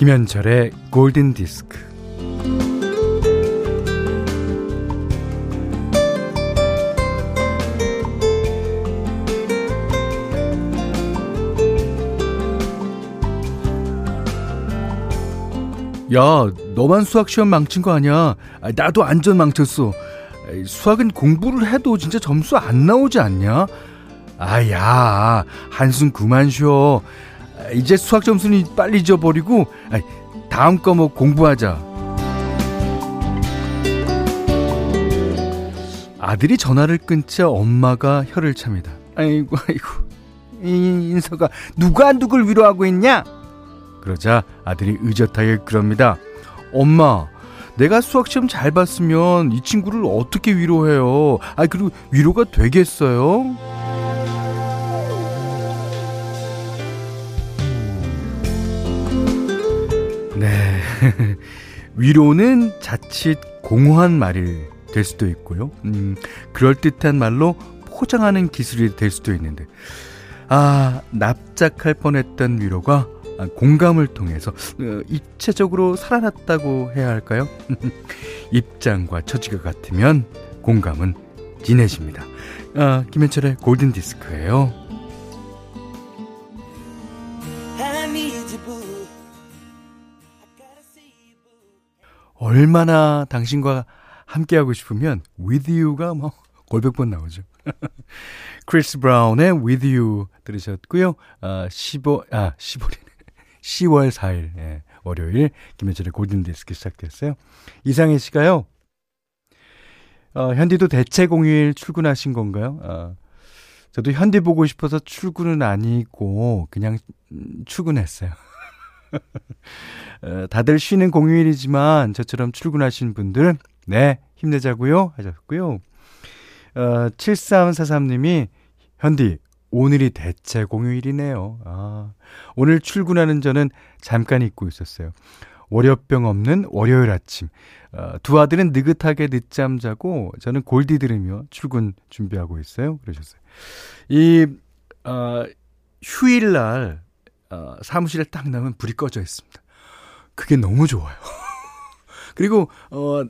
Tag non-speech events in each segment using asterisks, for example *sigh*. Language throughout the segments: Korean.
김현철의 골든 디스크. 야, 너만 수학 시험 망친 거 아니야? 나도 안전 망쳤어. 수학은 공부를 해도 진짜 점수 안 나오지 않냐? 아야, 한숨 그만 쉬어. 이제 수학 점수는 빨리 잊어버리고 다음 과목 공부하자. 아들이 전화를 끊자 엄마가 혀를 찹니다. 아이고 아이고 이 인서가 누가 누굴 위로하고 있냐? 그러자 아들이 의젓하게 그럽니다. 엄마, 내가 수학 시험 잘 봤으면 이 친구를 어떻게 위로해요? 아 그리고 위로가 되겠어요? *laughs* 위로는 자칫 공허한 말이 될 수도 있고요. 음, 그럴듯한 말로 포장하는 기술이 될 수도 있는데, 아, 납작할 뻔했던 위로가 공감을 통해서 어, 입체적으로 살아났다고 해야 할까요? *laughs* 입장과 처지가 같으면 공감은 진해집니다. 아, 김현철의 골든 디스크예요. 얼마나 당신과 함께하고 싶으면 with you가 뭐 골백 번 나오죠. *laughs* 크리스 브라운의 with you 들으셨고요. 아, 15, 아, 15일, 10월 4일, 예, 월요일, 김현철의 골든디스크 시작됐어요. 이상희 씨가요, 어, 현디도 대체 공휴일 출근하신 건가요? 어, 저도 현디 보고 싶어서 출근은 아니고, 그냥 출근했어요. *laughs* 어, 다들 쉬는 공휴일이지만 저처럼 출근하신 분들 네 힘내자고요 하셨고요. 어, 7343님이 현디 오늘이 대체 공휴일이네요. 아, 오늘 출근하는 저는 잠깐 잊고 있었어요. 월요병 없는 월요일 아침. 어, 두 아들은 느긋하게 늦잠 자고 저는 골디 들으며 출근 준비하고 있어요. 그러셨어요. 이 어, 휴일날 어, 사무실에 딱 나면 불이 꺼져 있습니다. 그게 너무 좋아요. *laughs* 그리고 어,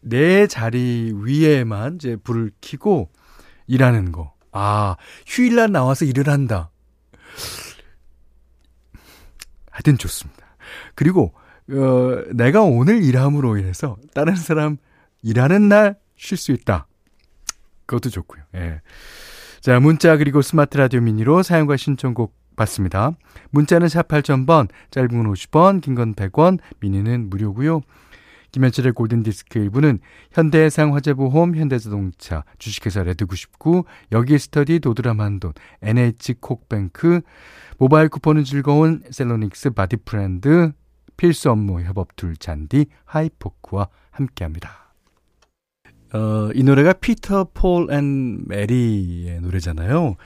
내 자리 위에만 이제 불을 켜고 일하는 거. 아, 휴일날 나와서 일을 한다. 하여튼 좋습니다. 그리고 어, 내가 오늘 일함으로 인해서 다른 사람 일하는 날 쉴 수 있다. 그것도 좋고요. 예. 자, 문자 그리고 스마트 라디오 미니로 사연과 신청곡 받습니다. 문자는 샵 8000번, 짧은 건 50원, 긴 건 100원, 미니는 무료고요. 김현철의 골든디스크 일부는 현대해상 화재보험, 현대자동차, 주식회사 레드99, 여기스터디, 도드람한돈, NH콕뱅크, 모바일 쿠폰은 즐거운 셀로닉스 바디프렌드, 필수 업무 협업 툴 잔디, 하이포크와 함께합니다. 어, 이 노래가 피터, 폴 앤 메리의 노래잖아요.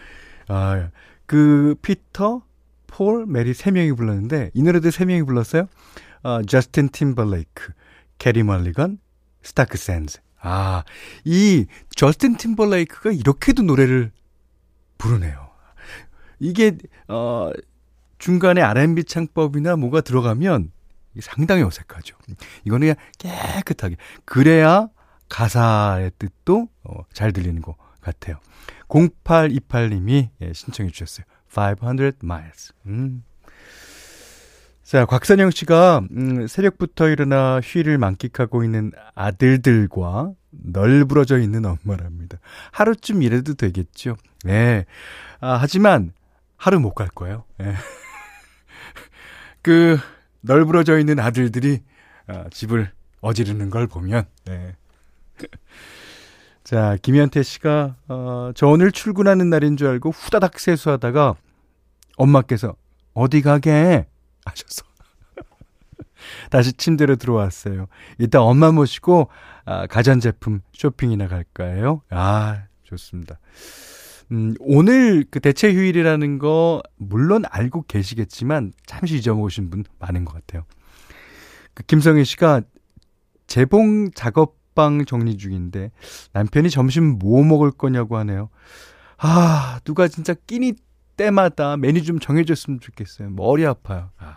아, 그 피터, 폴, 메리 세 명이 불렀는데 이 노래도 세 명이 불렀어요. 어, 저스틴 팀벌레이크, 캐리 멀리건, 스타크 샌즈. 아, 이 저스틴 팀벌레이크가 이렇게도 노래를 부르네요. 이게 어 중간에 R&B 창법이나 뭐가 들어가면 상당히 어색하죠. 이거는 그냥 깨끗하게 그래야 가사의 뜻도 어, 잘 들리는 것 같아요. 0828님이 예, 신청해 주셨어요. 500 miles. 음. 자, 곽선영 씨가 음, 새벽부터 일어나 휴일을 만끽하고 있는 아들들과 널브러져 있는 엄마랍니다. 하루쯤 일해도 되겠죠. 네. 아, 하지만 하루 못 갈 거예요. 네. *laughs* 그 널브러져 있는 아들들이 아, 집을 어지르는 걸 보면 네. *laughs* 자, 김현태 씨가, 어, 저 오늘 출근하는 날인 줄 알고 후다닥 세수하다가 엄마께서 어디 가게? 하셔서. *laughs* 다시 침대로 들어왔어요. 이따 엄마 모시고, 아, 가전제품 쇼핑이나 갈까요? 아, 좋습니다. 음, 오늘 그 대체 휴일이라는 거, 물론 알고 계시겠지만, 잠시 잊어먹으신 분 많은 것 같아요. 그 김성희 씨가 재봉 작업 먹방 정리 중인데 남편이 점심 뭐 먹을 거냐고 하네요. 아, 누가 진짜 끼니 때마다 메뉴 좀 정해줬으면 좋겠어요. 머리 아파요. 아.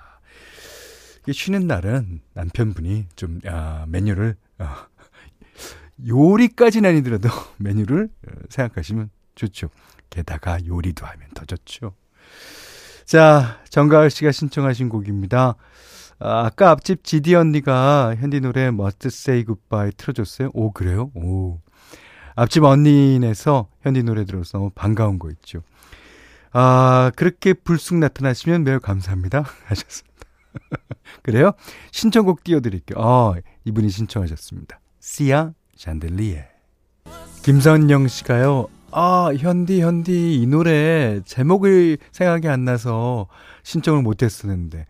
쉬는 날은 남편분이 좀, 아, 메뉴를, 어, 요리까지는 아니더라도 *laughs* 메뉴를 어, 생각하시면 좋죠. 게다가 요리도 하면 더 좋죠. 자, 정가을 씨가 신청하신 곡입니다. 아, 아까 앞집 지디 언니가 현디 노래 Must Say Goodbye 틀어줬어요. 오, 그래요? 오. 앞집 언니네서 현디 노래 들어서 너무 반가운 거 있죠. 아, 그렇게 불쑥 나타나시면 매우 감사합니다. *laughs* 하셨습니다. *laughs* 그래요? 신청곡 띄워드릴게요. 아, 이분이 신청하셨습니다. 시아 샨들리에. 김선영 씨가요. 아, 현디, 현디, 이 노래 제목이 생각이 안 나서 신청을 못 했었는데.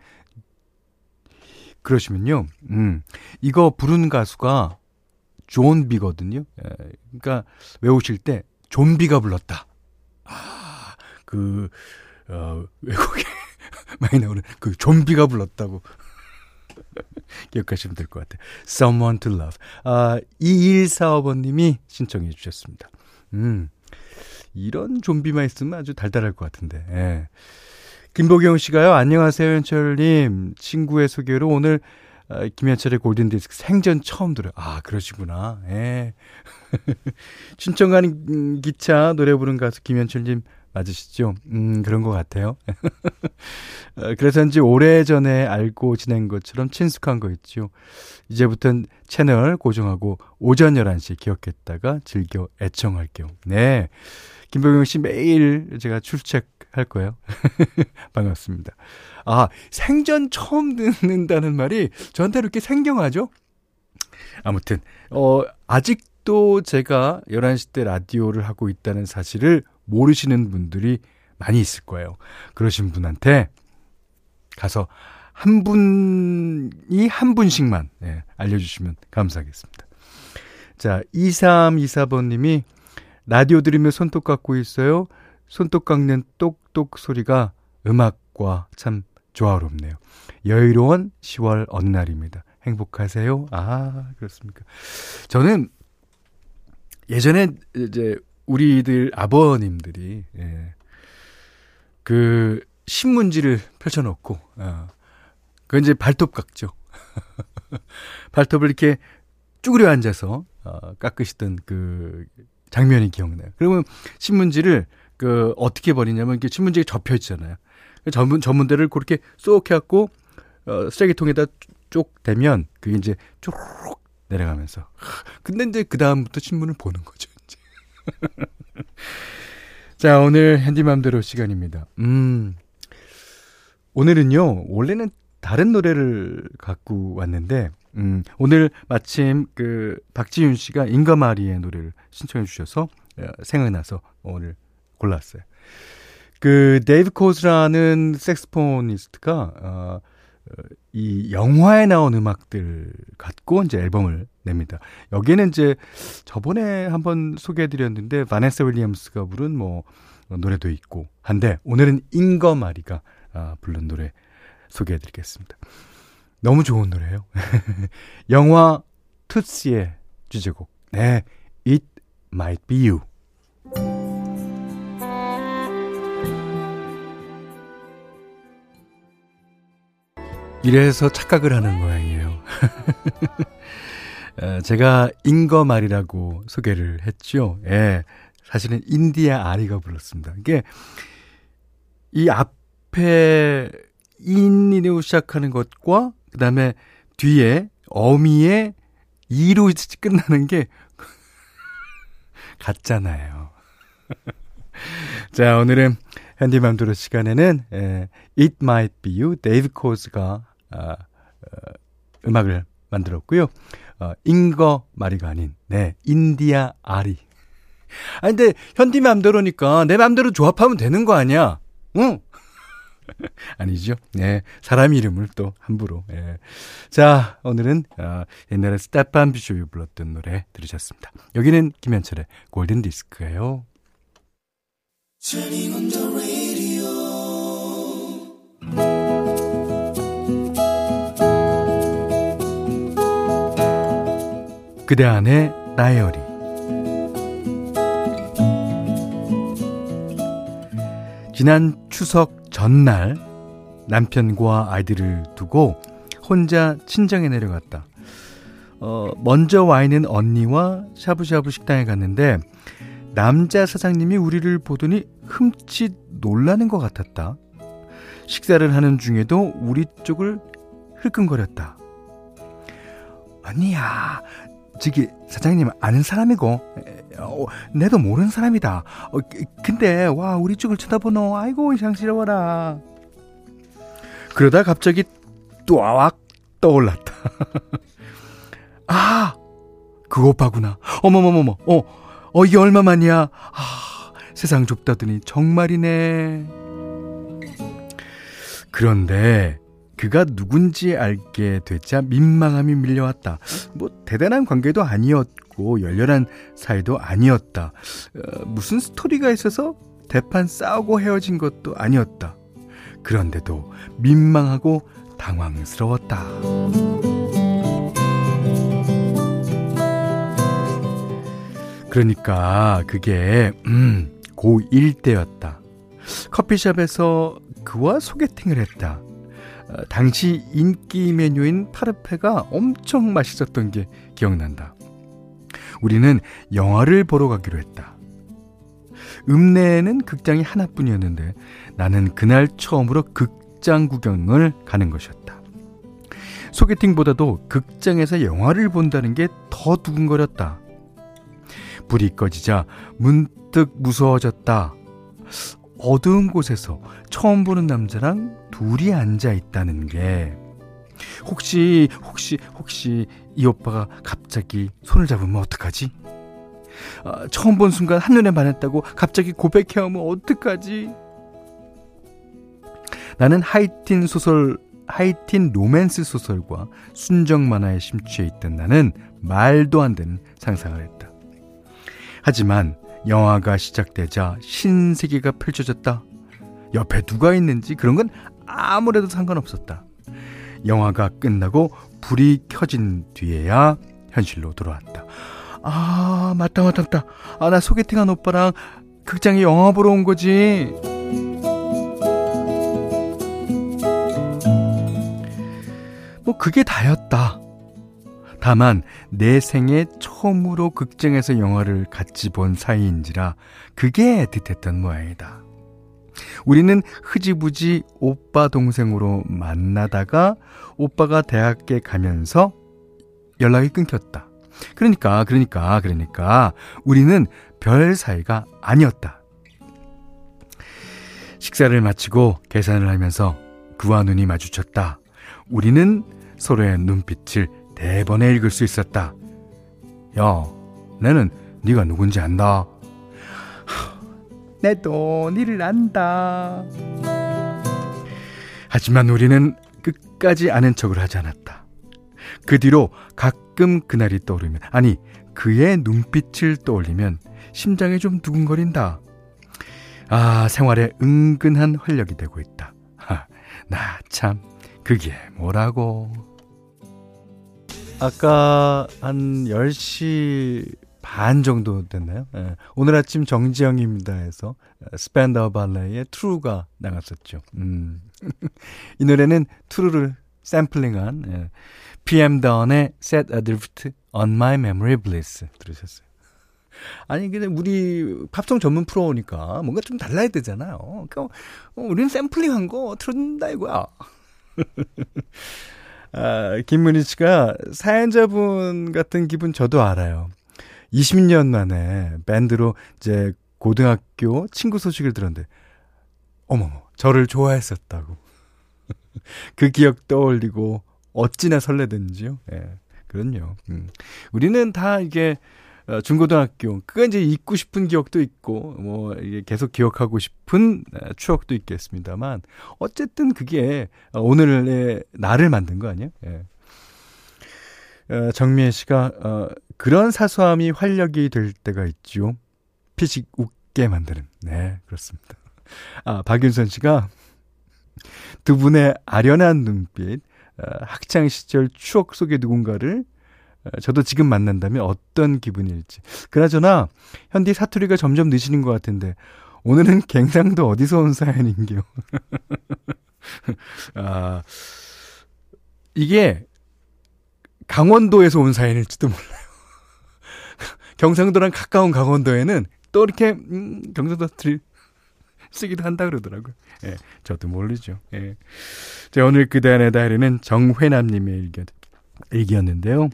그러시면요, 음, 이거 부른 가수가 존비거든요. 예, 그러니까 외우실 때 존비가 불렀다. 아, 그, 어, 외국에 *laughs* 많이 나오는 그 좀비가 불렀다고. *laughs* 기억하시면 될 것 같아요. Someone to Love. 아, 2145번님이 신청해 주셨습니다. 음, 이런 좀비만 있으면 아주 달달할 것 같은데. 예. 김보경 씨가요, 안녕하세요, 현철님. 친구의 소개로 오늘 아, 김현철의 골든디스크 생전 처음 들어요. 아, 그러시구나. 예. *laughs* 신청 가는 기차 노래 부른 가수 김현철님 맞으시죠? 음, 그런 것 같아요. *laughs* 어, 그래서인지 오래전에 알고 지낸 것처럼 친숙한 거 있죠. 이제부터는 채널 고정하고 오전 11시 기억했다가 즐겨 애청할게요. 네. 김병영 씨 매일 제가 출첵할 거예요. *laughs* 반갑습니다. 아, 생전 처음 듣는다는 말이 저한테 이렇게 생경하죠? 아무튼, 어, 아직도 제가 11시 때 라디오를 하고 있다는 사실을 모르시는 분들이 많이 있을 거예요. 그러신 분한테 가서 한 분이 한 분씩만 예, 알려주시면 감사하겠습니다. 자, 2324번님이 라디오 들으며 손톱 깎고 있어요. 손톱 깎는 똑똑 소리가 음악과 참 조화롭네요. 여유로운 10월 어느 날입니다. 행복하세요? 아, 그렇습니까? 저는 예전에 이제 우리들 아버님들이, 예, 그 신문지를 펼쳐놓고, 어, 그 이제 발톱 깎죠. *laughs* 발톱을 이렇게 쭈그려 앉아서, 어, 깎으시던 그 장면이 기억나요. 그러면 신문지를 그 어떻게 버리냐면 이게 신문지에 접혀 있잖아요. 전문 전문대를 그렇게 쏙 해갖고 어, 쓰레기통에다 쭉 대면 그게 이제 쭉 내려가면서. 근데 이제 그 다음부터 신문을 보는 거죠. *laughs* 자 오늘 핸디맘대로 시간입니다. 음 오늘은요 원래는 다른 노래를 갖고 왔는데 음, 오늘 마침 그 박지윤 씨가 잉거 마리의 노래를 신청해 주셔서 어, 생각나서 오늘 골랐어요. 그 데이브 코즈라는 saxophonist가 어, 어, 이 영화에 나온 음악들 갖고 이제 앨범을 냅니다. 여기에는 이제 저번에 한번 소개해드렸는데 바네사 윌리엄스가 부른 뭐 노래도 있고 한데 오늘은 잉거 마리가 아, 부른 노래 소개해드리겠습니다. 너무 좋은 노래예요. *laughs* 영화 투스의 주제곡. 네, It Might Be You. 이래서 착각을 하는 모양이에요. *laughs* 어, 제가 인거 말이라고 소개를 했죠. 예. 사실은 인디아 아리가 불렀습니다. 이게 이 앞에 인으로 시작하는 것과 그다음에 뒤에 어미의 이로 끝나는 게 *laughs* 같잖아요. *laughs* 자, 오늘은 현디맘대로 시간에는 에, It Might Be You, 데이브 코즈가 아, 어, 음악을 만들었고요. 어, 잉거 마리가 아닌 네 인디아 아리. 아 근데 현디 맘대로니까 내 맘대로 조합하면 되는 거 아니야? 응? *laughs* 아니죠. 네. 사람 이름을 또 함부로. 예. 자, 오늘은 어, 옛날에 스테판 비숍이 불렀던 노래 들으셨습니다. 여기는 김현철의 골든 디스크예요. 그대 안의 다이어리 지난 추석 전날 남편과 아이들을 두고 혼자 친정에 내려갔다. 어, 먼저 와 있는 언니와 샤브샤브 식당에 갔는데 남자 사장님이 우리를 보더니 흠칫 놀라는 것 같았다. 식사를 하는 중에도 우리 쪽을 흘끔거렸다. 언니야, 저기 사장님 아는 사람이고, 어, 내도 모르는 사람이다. 어, 근데 와 우리 쪽을 쳐다보노. 아이고 이상스러워라. 그러다 갑자기 또아왁 떠올랐다. *laughs* 아, 그 오빠구나. 어머머머머. 어, 어 이게 얼마만이야? 아, 세상 좁다더니 정말이네. 그런데 그가 누군지 알게 되자 민망함이 밀려왔다. 뭐 대단한 관계도 아니었고 열렬한 사이도 아니었다. 어, 무슨 스토리가 있어서 대판 싸우고 헤어진 것도 아니었다. 그런데도 민망하고 당황스러웠다. 그러니까 그게 음, 고1 때였다. 커피숍에서 그와 소개팅을 했다. 어, 당시 인기 메뉴인 파르페가 엄청 맛있었던 게 기억난다. 우리는 영화를 보러 가기로 했다. 읍내에는 극장이 하나뿐이었는데 나는 그날 처음으로 극장 구경을 가는 것이었다. 소개팅보다도 극장에서 영화를 본다는 게 더 두근거렸다. 불이 꺼지자 문득 무서워졌다. 어두운 곳에서 처음 보는 남자랑 둘이 앉아 있다는 게 혹시 혹시 혹시 이 오빠가 갑자기 손을 잡으면 어떡하지? 아, 처음 본 순간 한눈에 반했다고 갑자기 고백해 오면 어떡하지? 나는 하이틴 소설 하이틴 로맨스 소설과 순정 만화에 심취해 있던 나는 말도 안 되는 상상을 했다. 하지만 영화가 시작되자 신세계가 펼쳐졌다. 옆에 누가 있는지 그런 건 아무래도 상관없었다. 영화가 끝나고 불이 켜진 뒤에야 현실로 돌아왔다. 아, 맞다, 맞다, 맞다. 아, 나 소개팅한 오빠랑 극장에 영화 보러 온 거지. 뭐, 그게 다였다. 다만 내 생애 처음으로 극장에서 영화를 같이 본 사이인지라 그게 애틋했던 모양이다. 우리는 흐지부지 오빠 동생으로 만나다가 오빠가 대학에 가면서 연락이 끊겼다. 그러니까 그러니까 그러니까 우리는 별 사이가 아니었다. 식사를 마치고 계산을 하면서 그와 눈이 마주쳤다. 우리는 서로의 눈빛을 대번에 읽을 수 있었다. 야, 나는 네가 누군지 안다. 내도 니를 안다. 하지만 우리는 끝까지 아는 척을 하지 않았다. 그 뒤로 가끔 그날이 떠오르면, 아니, 그의 눈빛을 떠올리면 심장이 좀 두근거린다. 아, 생활에 은근한 활력이 되고 있다. 나 참, 그게 뭐라고. 아까 한 10시 반 정도 됐나요? 예. 오늘 아침 정지영입니다 해서 스팬다우 발레의 True가 나갔었죠. 음. *laughs* 이 노래는 True를 샘플링한 예. PM 다운의 Set Adrift on My Memory Bliss 들으셨어요. 아니 근데 우리 팝송 전문 프로니까 뭔가 좀 달라야 되잖아요. 그러니까 어, 우리는 샘플링한 거 틀어준다 이거야. *laughs* 아, 김문희 씨가 사연자분 같은 기분 저도 알아요. 20년 만에 밴드로 이제 고등학교 친구 소식을 들었는데, 어머머, 저를 좋아했었다고. *laughs* 그 기억 떠올리고 어찌나 설레든지요. 예. 그럼요. 음. 우리는 다 이게 어, 중고등학교 그가 이제 잊고 싶은 기억도 있고 뭐 이게 계속 기억하고 싶은 어, 추억도 있겠습니다만 어쨌든 그게 어, 오늘의 나를 만든 거 아니에요? 예. 어, 정미애 씨가 어, 그런 사소함이 활력이 될 때가 있죠. 피식 웃게 만드는. 네, 그렇습니다. 아, 박윤선 씨가 두 분의 아련한 눈빛, 어, 학창 시절 추억 속의 누군가를 저도 지금 만난다면 어떤 기분일지. 그나저나 현디 사투리가 점점 늦시는 것 같은데 오늘은 갱상도 어디서 온 사연인게요. *laughs* 아 이게 강원도에서 온 사연일지도 몰라요. 경상도랑 가까운 강원도에는 또 이렇게 음, 경상도 들이 *laughs* 쓰기도 한다 그러더라고요. 예, 저도 모르죠. 예. 자, 오늘 그대 안의 다이어리는 정혜남님의 일견, 일기였는데요.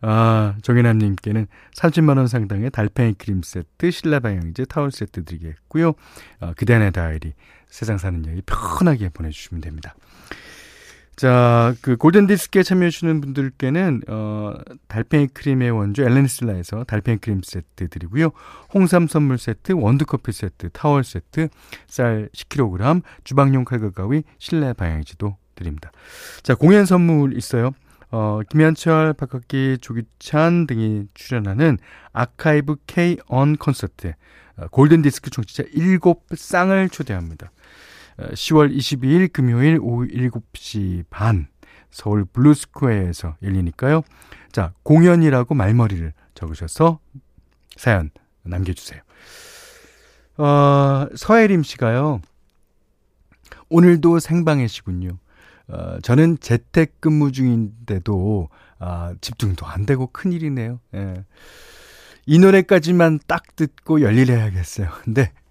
아, 정혜남님께는 30만원 상당의 달팽이 크림 세트, 신라 방향제 타월 세트 드리겠고요. 아, 그대 안의 다이어리, 세상 사는 이야기 편하게 보내주시면 됩니다. 자, 그 골든 디스크에 참여해주시는 분들께는, 어, 달팽이 크림의 원조 엘렌실라에서 달팽이 크림 세트 드리고요. 홍삼 선물 세트, 원두 커피 세트, 타월 세트, 쌀 10kg, 주방용 칼과 가위, 실내 방향제도 드립니다. 자, 공연 선물 있어요. 어, 김현철, 박학기, 조규찬 등이 출연하는 아카이브 K on 콘서트, 어, 골든 디스크 청취자 7쌍을 초대합니다. 10월 22일 금요일 오후 7시 반 서울 블루스퀘어에서 열리니까요. 자, 공연이라고 말머리를 적으셔서 사연 남겨주세요. 어, 서혜림 씨가요. 오늘도 생방이시군요. 어, 저는 재택근무 중인데도 아, 집중도 안 되고 큰일이네요. 예. 이 노래까지만 딱 듣고 열일해야겠어요. 근데 *laughs*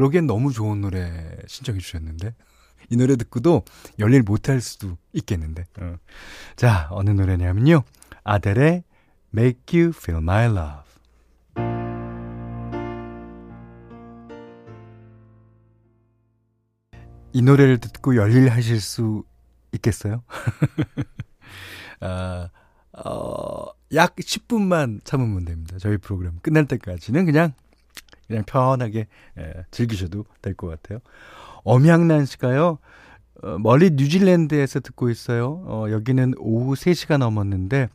그러기엔 너무 좋은 노래 신청해 주셨는데 이 노래 듣고도 열일 못할 수도 있겠는데. 어. 자, 어느 노래냐면요. 아델의 Make You Feel My Love. 이 노래를 듣고 열일하실 수 있겠어요? *laughs* 아, 어, 약 10분만 참으면 됩니다. 저희 프로그램 끝날 때까지는 그냥 그냥 편하게 예, 즐기셔도 될 것 같아요. 엄향난 씨가요. 어, 멀리 뉴질랜드에서 듣고 있어요. 어, 여기는 오후 3시가 넘었는데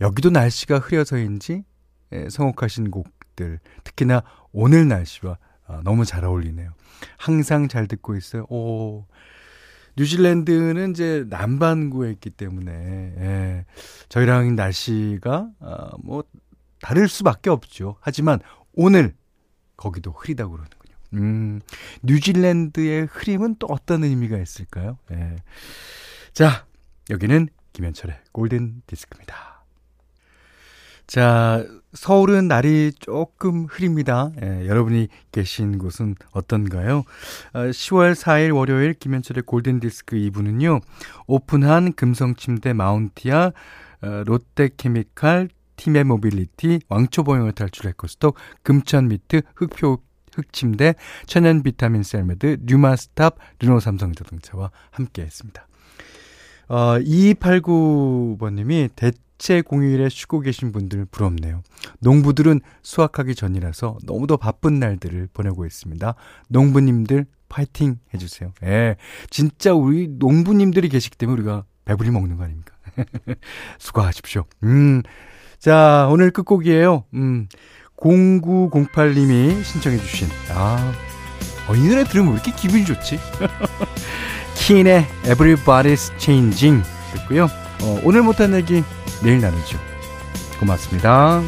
여기도 날씨가 흐려서인지 예, 성혹하신 곡들 특히나 오늘 날씨와 어, 너무 잘 어울리네요. 항상 잘 듣고 있어요. 오. 뉴질랜드는 이제 남반구에 있기 때문에 예, 저희랑 날씨가 어, 뭐 다를 수밖에 없죠. 하지만 오늘 거기도 흐리다고 그러는군요. 음, 뉴질랜드의 흐림은 또 어떤 의미가 있을까요? 예. 자, 여기는 김현철의 골든 디스크입니다. 자, 서울은 날이 조금 흐립니다. 예, 여러분이 계신 곳은 어떤가요? 10월 어, 4일 월요일 김현철의 골든디스크 2부는요. 오픈한 금성침대 마운티아, 어, 롯데케미칼, 티맵 모빌리티, 왕초보 영어 탈출 해커스톡, 금천미트, 흙표 흙침대, 천연 비타민 셀메드, 뉴마스탑, 르노 삼성 자동차와 함께 했습니다. 어, 2289번님이 대체 공휴일에 쉬고 계신 분들 부럽네요. 농부들은 수확하기 전이라서 너무도 바쁜 날들을 보내고 있습니다. 농부님들 파이팅 해주세요. 예. 진짜 우리 농부님들이 계시기 때문에 우리가 배불리 먹는 거 아닙니까? *laughs* 수고하십시오. 음. 자, 오늘 끝곡이에요. 음, 0908님이 신청해주신, 아, 어, 이 노래 들으면 왜 이렇게 기분이 좋지? *laughs* 키인의 Everybody's Changing 듣고요. 어, 오늘 못한 얘기 내일 나누죠. 고맙습니다.